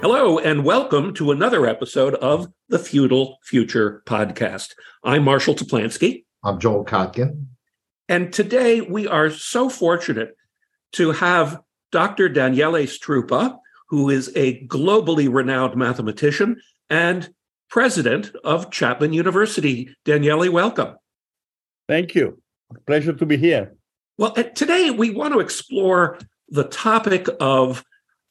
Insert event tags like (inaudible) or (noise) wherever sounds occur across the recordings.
Hello, and welcome to another episode of the Feudal Future Podcast. I'm Marshall Toplansky. I'm Joel Kotkin. And today we are so fortunate to have Dr. Daniele Struppa, who is a globally renowned mathematician and president of Chapman University. Daniele, welcome. Thank you. Pleasure to be here. Well, today we want to explore the topic of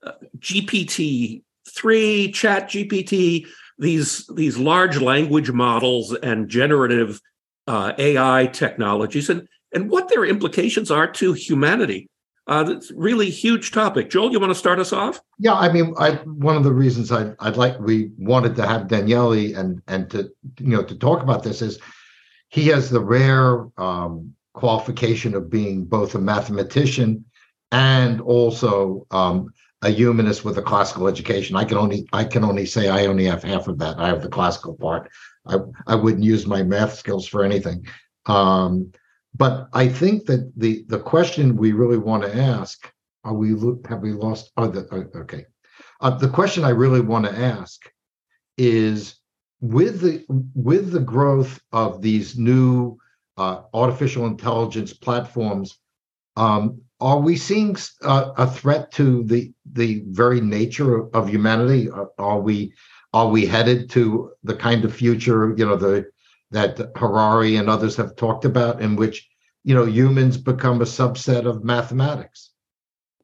uh, GPT 3, Chat GPT, these, these large language models and generative uh, AI technologies, and, and what their implications are to humanity. Uh, that's really huge topic. Joel, you want to start us off? Yeah, I mean, I, one of the reasons I, I'd like we wanted to have Daniele and and to you know to talk about this is he has the rare um, qualification of being both a mathematician and also um, a humanist with a classical education. I can only I can only say I only have half of that. I have the classical part. I I wouldn't use my math skills for anything. Um, but I think that the the question we really want to ask are we have we lost? Oh, the, okay. Uh, the question I really want to ask is with the with the growth of these new uh, artificial intelligence platforms, um, are we seeing uh, a threat to the the very nature of, humanity? Are, we are we headed to the kind of future you know the that Harari and others have talked about, in which you know humans become a subset of mathematics?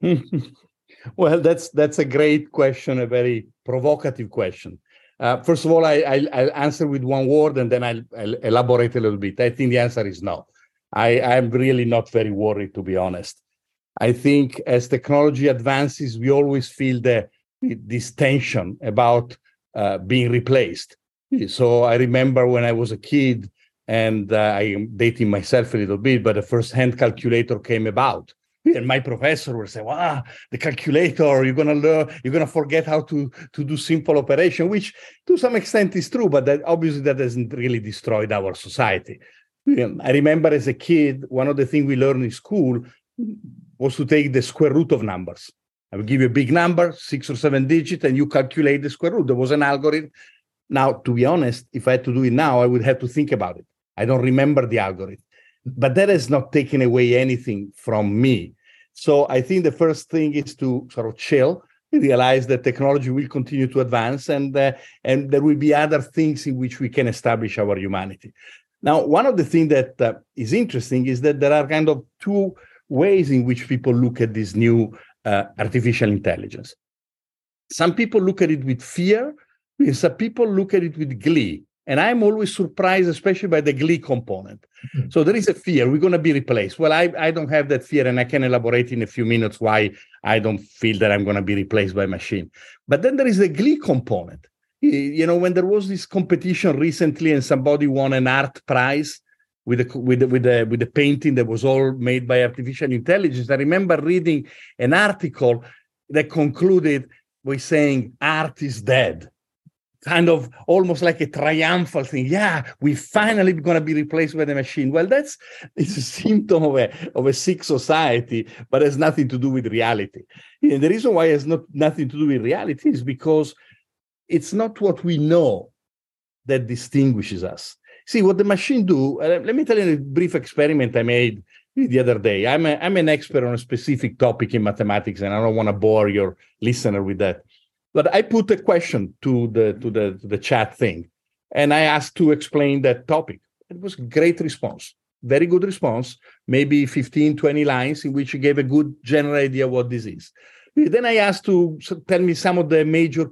(laughs) well, that's that's a great question, a very provocative question. Uh, first of all, I, will answer with one word and then I'll, I'll, elaborate a little bit. I think the answer is no. I, I'm really not very worried, to be honest. I think as technology advances, we always feel the, this tension about uh, being replaced. So I remember when I was a kid, and uh, I am dating myself a little bit, but the first hand calculator came about. And my professor would say, "Wow, the calculator! You're gonna learn. You're gonna forget how to to do simple operation," which to some extent is true, but that obviously that hasn't really destroyed our society. I remember as a kid, one of the things we learned in school was to take the square root of numbers. I would give you a big number, six or seven digits, and you calculate the square root. There was an algorithm now, to be honest, if I had to do it now, I would have to think about it. I don't remember the algorithm, but that has not taken away anything from me. So I think the first thing is to sort of chill, realize that technology will continue to advance, and uh, and there will be other things in which we can establish our humanity. Now, one of the things that uh, is interesting is that there are kind of two ways in which people look at this new uh, artificial intelligence. Some people look at it with fear and some people look at it with glee. And I'm always surprised, especially by the glee component. Mm-hmm. So there is a fear we're going to be replaced. Well, I, I don't have that fear, and I can elaborate in a few minutes why I don't feel that I'm going to be replaced by machine. But then there is the glee component. You know, when there was this competition recently, and somebody won an art prize with the with with the with the painting that was all made by artificial intelligence. I remember reading an article that concluded by saying art is dead kind of almost like a triumphal thing. Yeah, we finally going to be replaced by the machine. Well, that's it's a symptom of a of a sick society, but has nothing to do with reality. And the reason why it has not nothing to do with reality is because it's not what we know that distinguishes us. See what the machine do. Uh, let me tell you a brief experiment I made the other day. I'm a, I'm an expert on a specific topic in mathematics, and I don't want to bore your listener with that. But I put a question to the to the to the chat thing, and I asked to explain that topic. It was great response, very good response, maybe 15, 20 lines in which he gave a good general idea what this is. Then I asked to tell me some of the major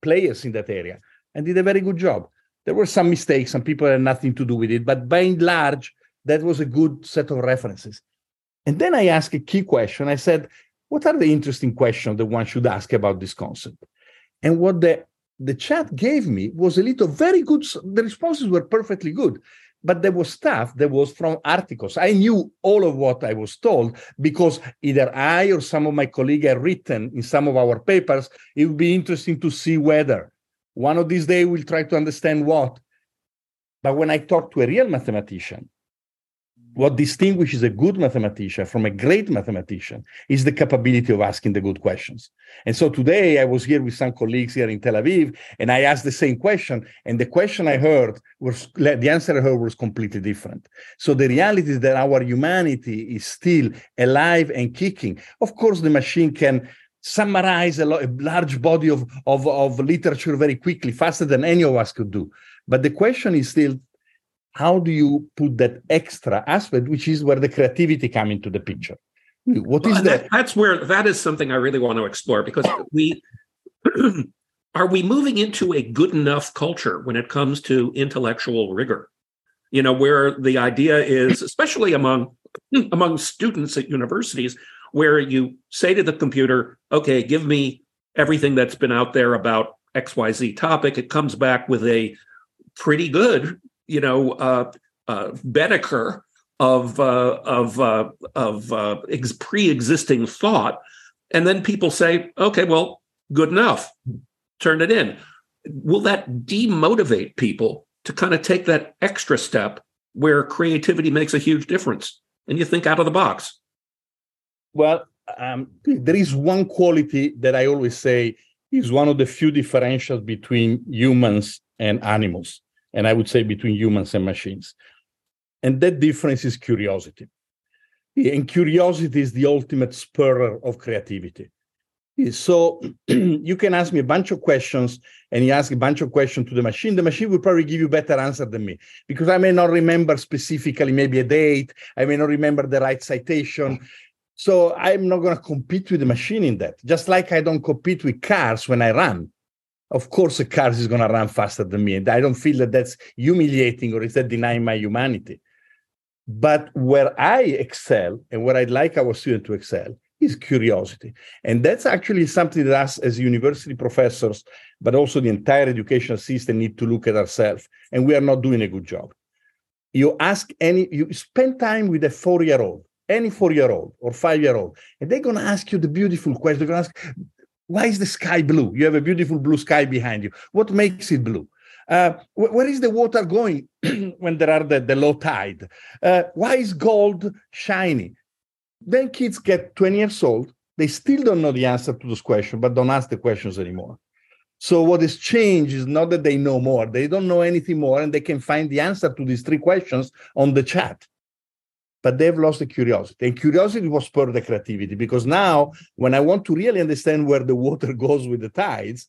players in that area, and did a very good job. There were some mistakes, some people had nothing to do with it, but by and large, that was a good set of references. And then I asked a key question. I said, what are the interesting questions that one should ask about this concept? And what the the chat gave me was a little very good. The responses were perfectly good, but there was stuff that was from articles. I knew all of what I was told because either I or some of my colleagues had written in some of our papers. It would be interesting to see whether one of these days we'll try to understand what. But when I talk to a real mathematician, what distinguishes a good mathematician from a great mathematician is the capability of asking the good questions. And so today I was here with some colleagues here in Tel Aviv, and I asked the same question, and the question I heard was the answer I heard was completely different. So the reality is that our humanity is still alive and kicking. Of course, the machine can summarize a, lo- a large body of, of, of literature very quickly, faster than any of us could do. But the question is still how do you put that extra aspect, which is where the creativity come into the picture? What is Well, that? that? That's where that is something I really want to explore because we (clears throat) are we moving into a good enough culture when it comes to intellectual rigor. You know, where the idea is, especially among (clears throat) among students at universities, where you say to the computer, "Okay, give me everything that's been out there about XYZ topic." It comes back with a pretty good, you know, uh, uh, Baedeker of uh, of uh, of uh, ex- pre-existing thought, and then people say, "Okay, well, good enough. Turn it in." Will that demotivate people to kind of take that extra step where creativity makes a huge difference, and you think out of the box? Well, um, there is one quality that I always say is one of the few differentials between humans and animals, and I would say between humans and machines. And that difference is curiosity. And curiosity is the ultimate spur of creativity. So (clears throat) you can ask me a bunch of questions and you ask a bunch of questions to the machine. The machine will probably give you a better answer than me because I may not remember specifically maybe a date. I may not remember the right citation. So I'm not going to compete with the machine in that. Just like I don't compete with cars when I run. Of course, a car is going to run faster than me. And I don't feel that that's humiliating or is that denying my humanity. But where I excel and where I'd like our student to excel is curiosity. And that's actually something that us as university professors, but also the entire educational system need to look at ourselves. And we are not doing a good job. You ask any, you spend time with a four year old, any four year old or five year old, and they're going to ask you the beautiful question. They're going to ask, why is the sky blue? You have a beautiful blue sky behind you. What makes it blue? Uh, wh- where is the water going (clears throat) when there are the, the low tide? Uh, why is gold shiny? Then kids get 20 years old. They still don't know the answer to those questions, but don't ask the questions anymore. So what has changed is not that they know more; they don't know anything more, and they can find the answer to these three questions on the chat. But they've lost the curiosity, and curiosity was spur the creativity. Because now, when I want to really understand where the water (laughs) goes with the tides,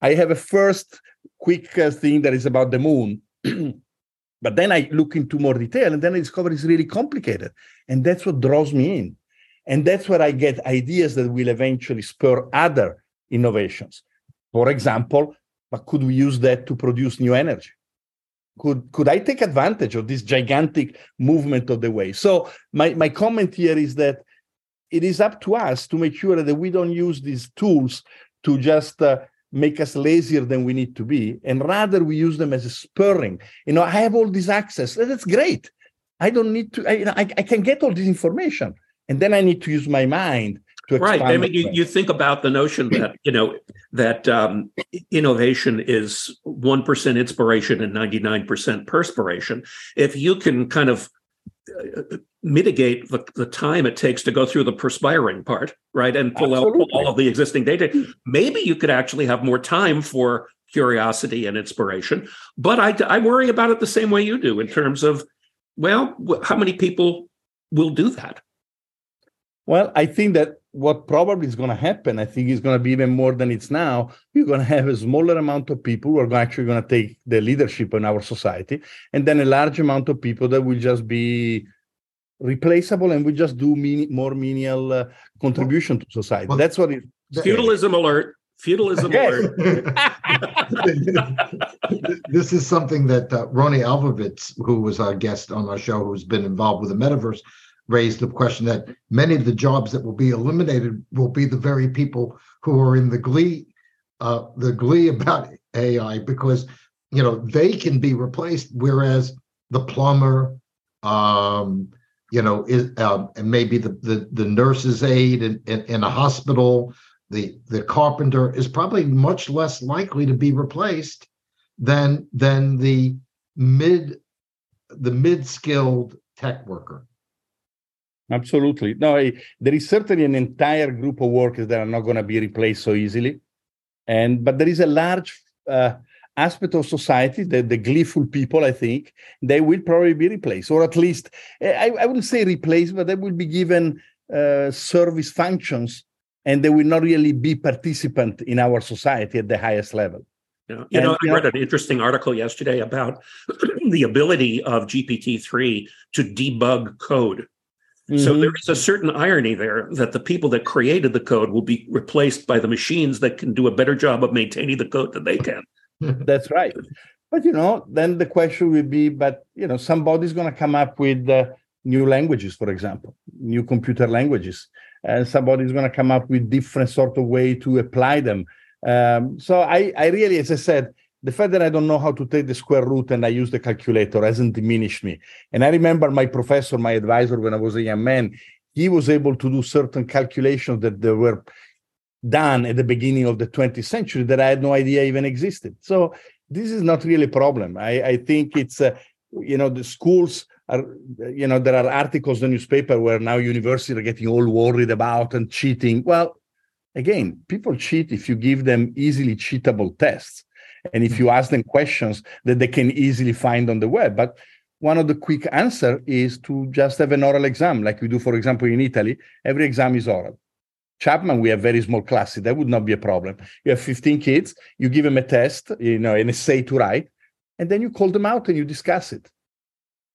I have a first quick uh, thing that is about the moon. (clears throat) but then I look into more detail and then I discover it's really complicated. And that's what draws me in. And that's where I get ideas that will eventually spur other innovations. For example, but could we use that to produce new energy? Could, could I take advantage of this gigantic movement of the wave? So my, my comment here is that it is up to us to make sure that we don't use these tools to just uh, make us lazier than we need to be, and rather we use them as a spurring. You know, I have all this access. That's great. I don't need to. I, you know, I, I can get all this information, and then I need to use my mind Right. I mean, you, you think about the notion that you know that um, innovation is one percent inspiration and ninety nine percent perspiration. If you can kind of uh, mitigate the, the time it takes to go through the perspiring part, right, and pull out all of the existing data, maybe you could actually have more time for curiosity and inspiration. But I, I worry about it the same way you do in terms of, well, how many people will do that? Well, I think that what probably is going to happen, I think is going to be even more than it's now. You're going to have a smaller amount of people who are actually going to take the leadership in our society, and then a large amount of people that will just be replaceable and will just do mini, more menial uh, contribution to society. well, That's what it. Feudalism alert. Feudalism Yes. alert. (laughs) this is something that uh, Rony Abovitz, who was our guest on our show, who's been involved with the metaverse, raised the question that many of the jobs that will be eliminated will be the very people who are in the glee, uh, the glee about (laughs) AI, because you know they can be replaced, whereas the plumber, um, you know, is um, and maybe the the, the nurse's aide in, in, in a hospital, the the carpenter is probably much less likely to be replaced than than the mid the mid skilled tech worker. Absolutely. No, I, there is certainly an entire group of workers that are not going to be replaced so easily. And but there is a large uh, aspect of society, the, the gleeful people, I think, they will probably be replaced, or at least I, I wouldn't say replaced, but they will be given uh, service functions and they will not really be participant in our society at the highest level. Yeah. You and, know, I read an interesting article yesterday about (clears throat) the ability of GPT-3 to debug code. Mm-hmm. So there is a certain irony there that the people that created the code will be replaced by the machines that can do a better job of maintaining the code than they can. (laughs) That's right. But you know, then the question will be, but you know, somebody's going to come up with uh, new languages, for example, new computer languages, and somebody's going to come up with different sort of way to apply them. Um, so I, I really, as I said, the fact that I don't know how to take the square root and I use the calculator hasn't diminished me. And I remember my professor, my advisor when I was a young man, he was able to do certain calculations that they were done at the beginning of the 20th century that I had no idea even existed. So this is not really a problem. I, I think it's, uh, you know, the schools are, you know, there are articles in the newspaper where now universities are getting all worried about and cheating. Well, again, people cheat if you give them easily cheatable tests and if you ask them questions that they can easily find on the web. But one of the quick answer is to just have an oral exam like we do for example in italy. Every exam is oral. Chapman we have very small classes. That would not be a problem. You have 15 kids. You give them a test you know an essay to write and then you call them out and you discuss it.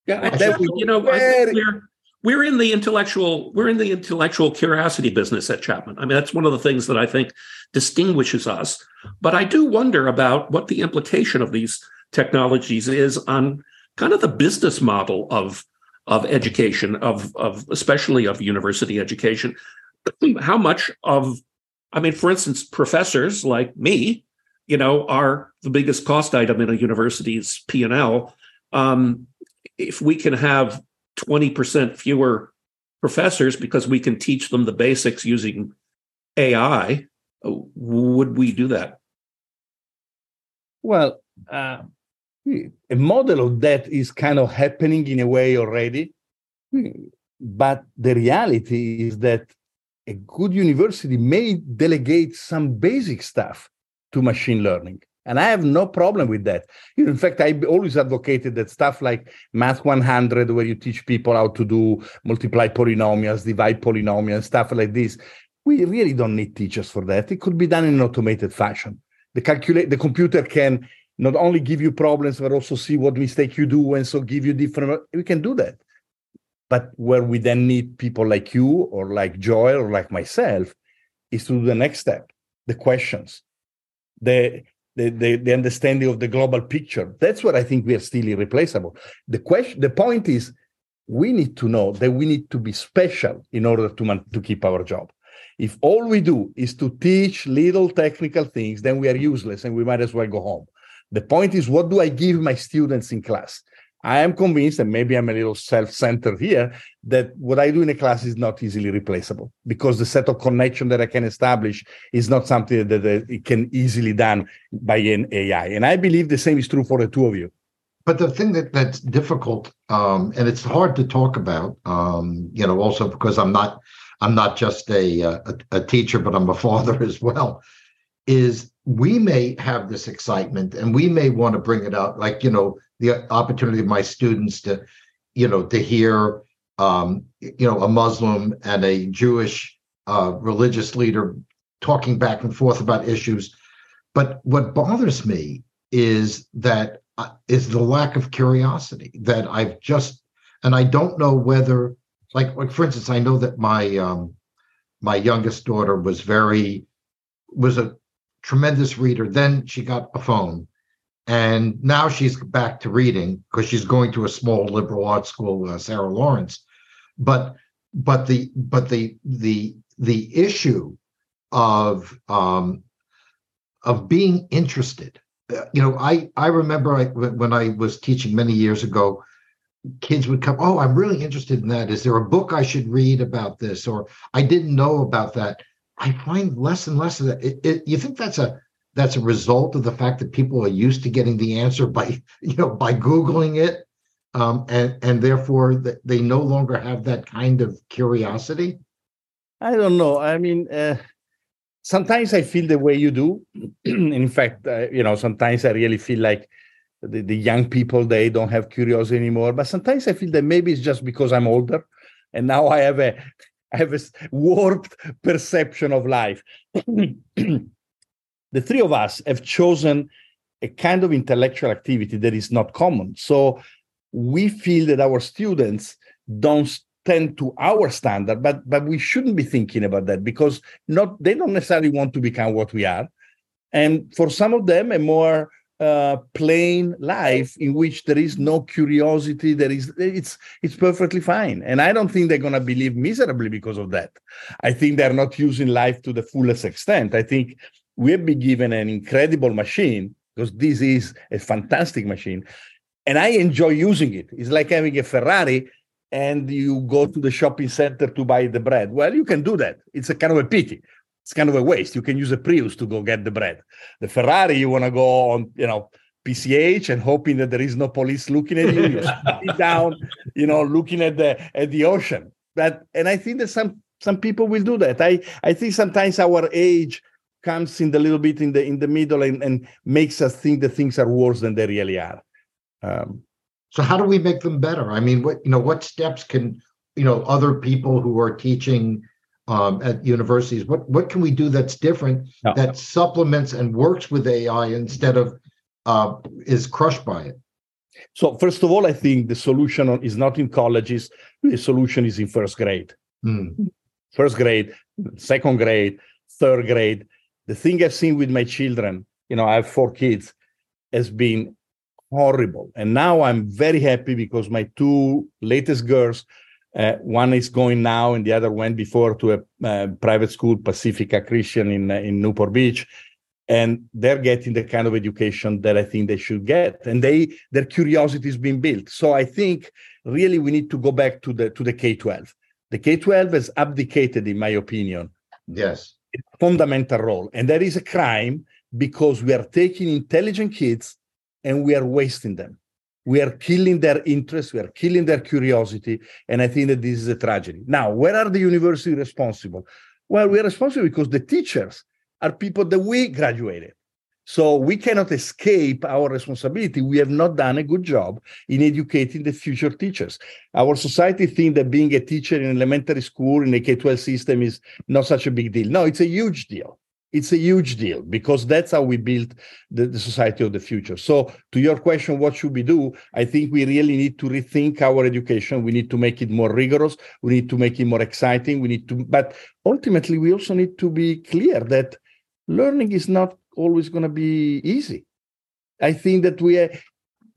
Yeah you know very, we're, we're in the intellectual we're in the intellectual curiosity business at chapman i mean that's one of the things that i think distinguishes us but I do wonder about what the implication of these technologies is on kind of the business model of of education, of of especially of university education. (clears throat) How much of, I mean, for instance, professors like me, you know, are the biggest cost item in a university's P and L. Um, if we can have twenty percent fewer professors because we can teach them the basics using AI, would we do that? Well, uh, a model of that is kind of happening in a way already. But the reality is that a good university may delegate some basic stuff to machine learning. And I have no problem with that. In fact, I always advocated that stuff like Math 100, where you teach people how to do multiply polynomials, divide polynomials, stuff like this. We really don't need teachers for that. It could be done in an automated fashion. The calculate the computer can not only give you problems, but also see what mistake you do, and so give you different. We can do that. But where we then need people like you or like Joel or like myself is to do the next step, the questions, the the, the, the understanding of the global picture. That's what I think we are still irreplaceable. The question, the point is, we need to know that we need to be special in order to man, to keep our job. If all we do is to teach little technical things, then we are useless and we might as well go home. The point is, what do I give my students in class? I am convinced, and maybe I'm a little self centered here, that what I do in a class is not easily replaceable because the set of connection that I can establish is not something that, that it can easily done by an AI. And I believe the same is true for the two of you. But the thing that, that's difficult, um, and it's hard to talk about, um, you know, also because I'm not I'm not just a, a, a teacher, but I'm a father as well. Is we may have this excitement and we may want to bring it out, like you know, the opportunity of my students to, you know, to hear, um, you know, a Muslim and a Jewish uh, religious leader talking back and forth about issues. But what bothers me is that uh, is the lack of curiosity that I've just, and I don't know whether like like for instance, I know that my um my youngest daughter was very was a tremendous reader. Then she got a phone, and now she's back to reading because she's going to a small liberal arts school, uh, Sarah Lawrence. But but the but the the the issue of um of being interested uh, you know i i remember I, when i was teaching many years ago kids would come, oh, I'm really interested in that. Is there a book I should read about this? Or I didn't know about that. I find less and less of that. It, it, you think that's a that's a result of the fact that people are used to getting the answer by you know by googling it um, and and therefore they no longer have that kind of curiosity? I don't know. I mean, uh, sometimes I feel the way you do. (clears throat) in fact, uh, you know, sometimes I really feel like the, the young people they don't have curiosity anymore. But sometimes I feel that maybe it's just because I'm older, and now I have a (laughs) I have a warped perception of life. (clears throat) the three of us have chosen a kind of intellectual activity that is not common. So we feel that our students don't tend to our standard, but but we shouldn't be thinking about that because not they don't necessarily want to become what we are. And for some of them, a more uh, plain life in which there is no curiosity there is it's it's perfectly fine and i don't think they're going to believe miserably because of that i think they're not using life to the fullest extent i think we have been given an incredible machine because this is a fantastic machine and i enjoy using it it's like having a ferrari and you go to the shopping center to buy the bread well you can do that it's a kind of a pity it's kind of a waste. You can use a Prius to go get the bread. The Ferrari, you want to go on, you know, PCH and hoping that there is no police looking at you. You sit (laughs) down, you know, looking at the at the ocean. But and I think that some some people will do that. I I think sometimes our age comes in the little bit in the in the middle and, and makes us think that things are worse than they really are. Um, so how do we make them better? I mean, what you know, what steps can you know other people who are teaching um, at universities? What what can we do that's different no. that supplements and works with AI instead of uh, is crushed by it? So first of all, I think the solution is not in colleges. The solution is in first grade. Mm. First grade, second grade, third grade. The thing I've seen with my children, you know, I have four kids, has been horrible. And now I'm very happy because my two latest girls uh, one is going now, and the other went before to a uh, private school, Pacifica Christian in uh, in Newport Beach, and they're getting the kind of education that I think they should get, and they their curiosity is being built. So I think really we need to go back to the to the K twelve. The K twelve has abdicated, in my opinion. Yes, fundamental role, and that is a crime because we are taking intelligent kids and we are wasting them we are killing their interest, we are killing their curiosity, and I think that this is a tragedy. Now, where are the universities responsible? Well, we are responsible because the teachers are people that we graduated. So we cannot escape our responsibility. We have not done a good job in educating the future teachers. Our society thinks that being a teacher in elementary school in a K-12 system is not such a big deal. No, it's a huge deal it's a huge deal because that's how we build the, the, society of the future. So, to your question, what should we do? I think we really need to rethink our education. We need to make it more rigorous. We need to make it more exciting. We need to, but ultimately, we also need to be clear that learning is not always going to be easy. I think that we are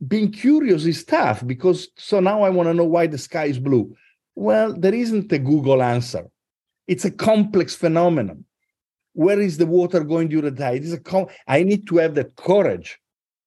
being curious is tough because so now I want to know why the sky is blue. Well, there isn't a Google answer. It's a complex phenomenon where is the water going during the day? It is a com- I need to have the courage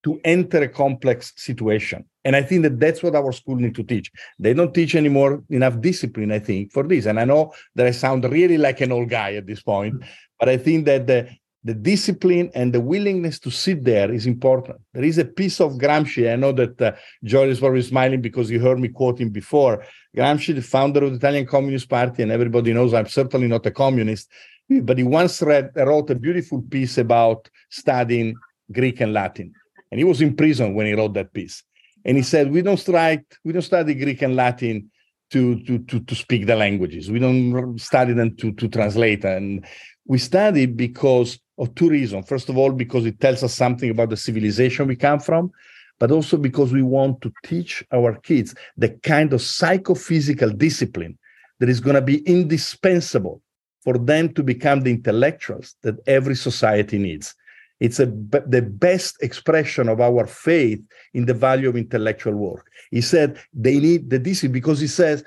to enter a complex situation. And I think that that's what our school need to teach. They don't teach anymore enough discipline, I think, for this. And I know that I sound really like an old guy at this point, but I think that the, the discipline and the willingness to sit there is important. There is a piece of Gramsci. I know that uh, is probably smiling because you heard me quoting before. Gramsci, the founder of the Italian Communist Party, and everybody knows I'm certainly not a communist but he once read, wrote a beautiful piece about studying Greek and Latin. And he was in prison when he wrote that piece. And he said, we don't study, we don't study Greek and Latin to, to, to, to speak the languages. We don't study them to, to translate. And we study because of two reasons. First of all, because it tells us something about the civilization we come from, but also because we want to teach our kids the kind of psychophysical discipline that is going to be indispensable for them to become the intellectuals that every society needs. It's a, the best expression of our faith in the value of intellectual work. He said they need the discipline because he says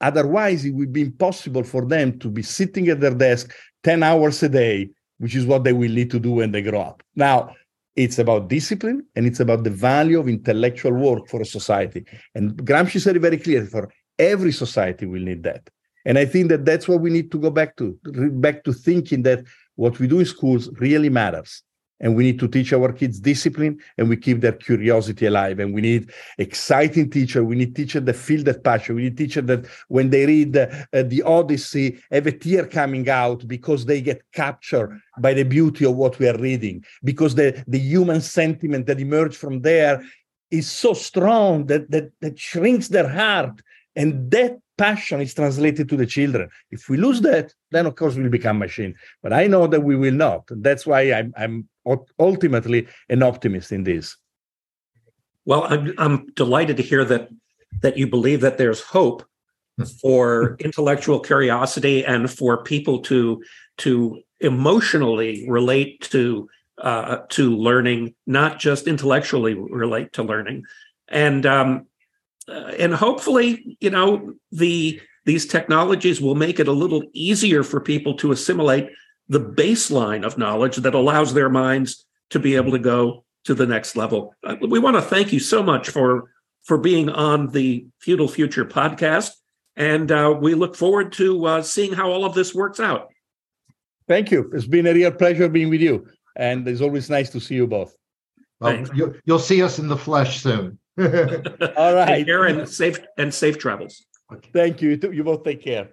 otherwise it would be impossible for them to be sitting at their desk 10 hours a day, which is what they will need to do when they grow up. Now, it's about discipline and it's about the value of intellectual work for a society. And Gramsci said it very clearly for every society will need that. And I think that that's what we need to go back to, back to thinking that what we do in schools really matters. And we need to teach our kids discipline and we keep their curiosity alive. And we need exciting teacher we need teacher that feel that passion we need teacher that when they read uh, the odyssey have a tear coming out because they get captured by the beauty of what we are reading. Because the, the human sentiment that emerge from there is so strong that, that that shrinks their heart and that passion is translated to the children. If we lose that, then of course we'll become machine. But I know that we will not. That's why I'm, I'm ultimately an optimist in this. Well, I'm, I'm delighted to hear that that you believe that there's hope for intellectual curiosity and for people to to emotionally relate to uh, to learning, not just intellectually relate to learning. And um, uh, and hopefully, you know, the these technologies will make it a little easier for people to assimilate the baseline of knowledge that allows their minds to be able to go to the next level. Uh, we want to thank you so much for for being on the Feudal Future podcast, and uh, we look forward to uh, seeing how all of this works out. Thank you. It's been a real pleasure being with you, and it's always nice to see you both. Well, you, will see us in the flesh soon. (laughs) All right. Take care and safe and safe travels. Okay. Thank you. You both take care.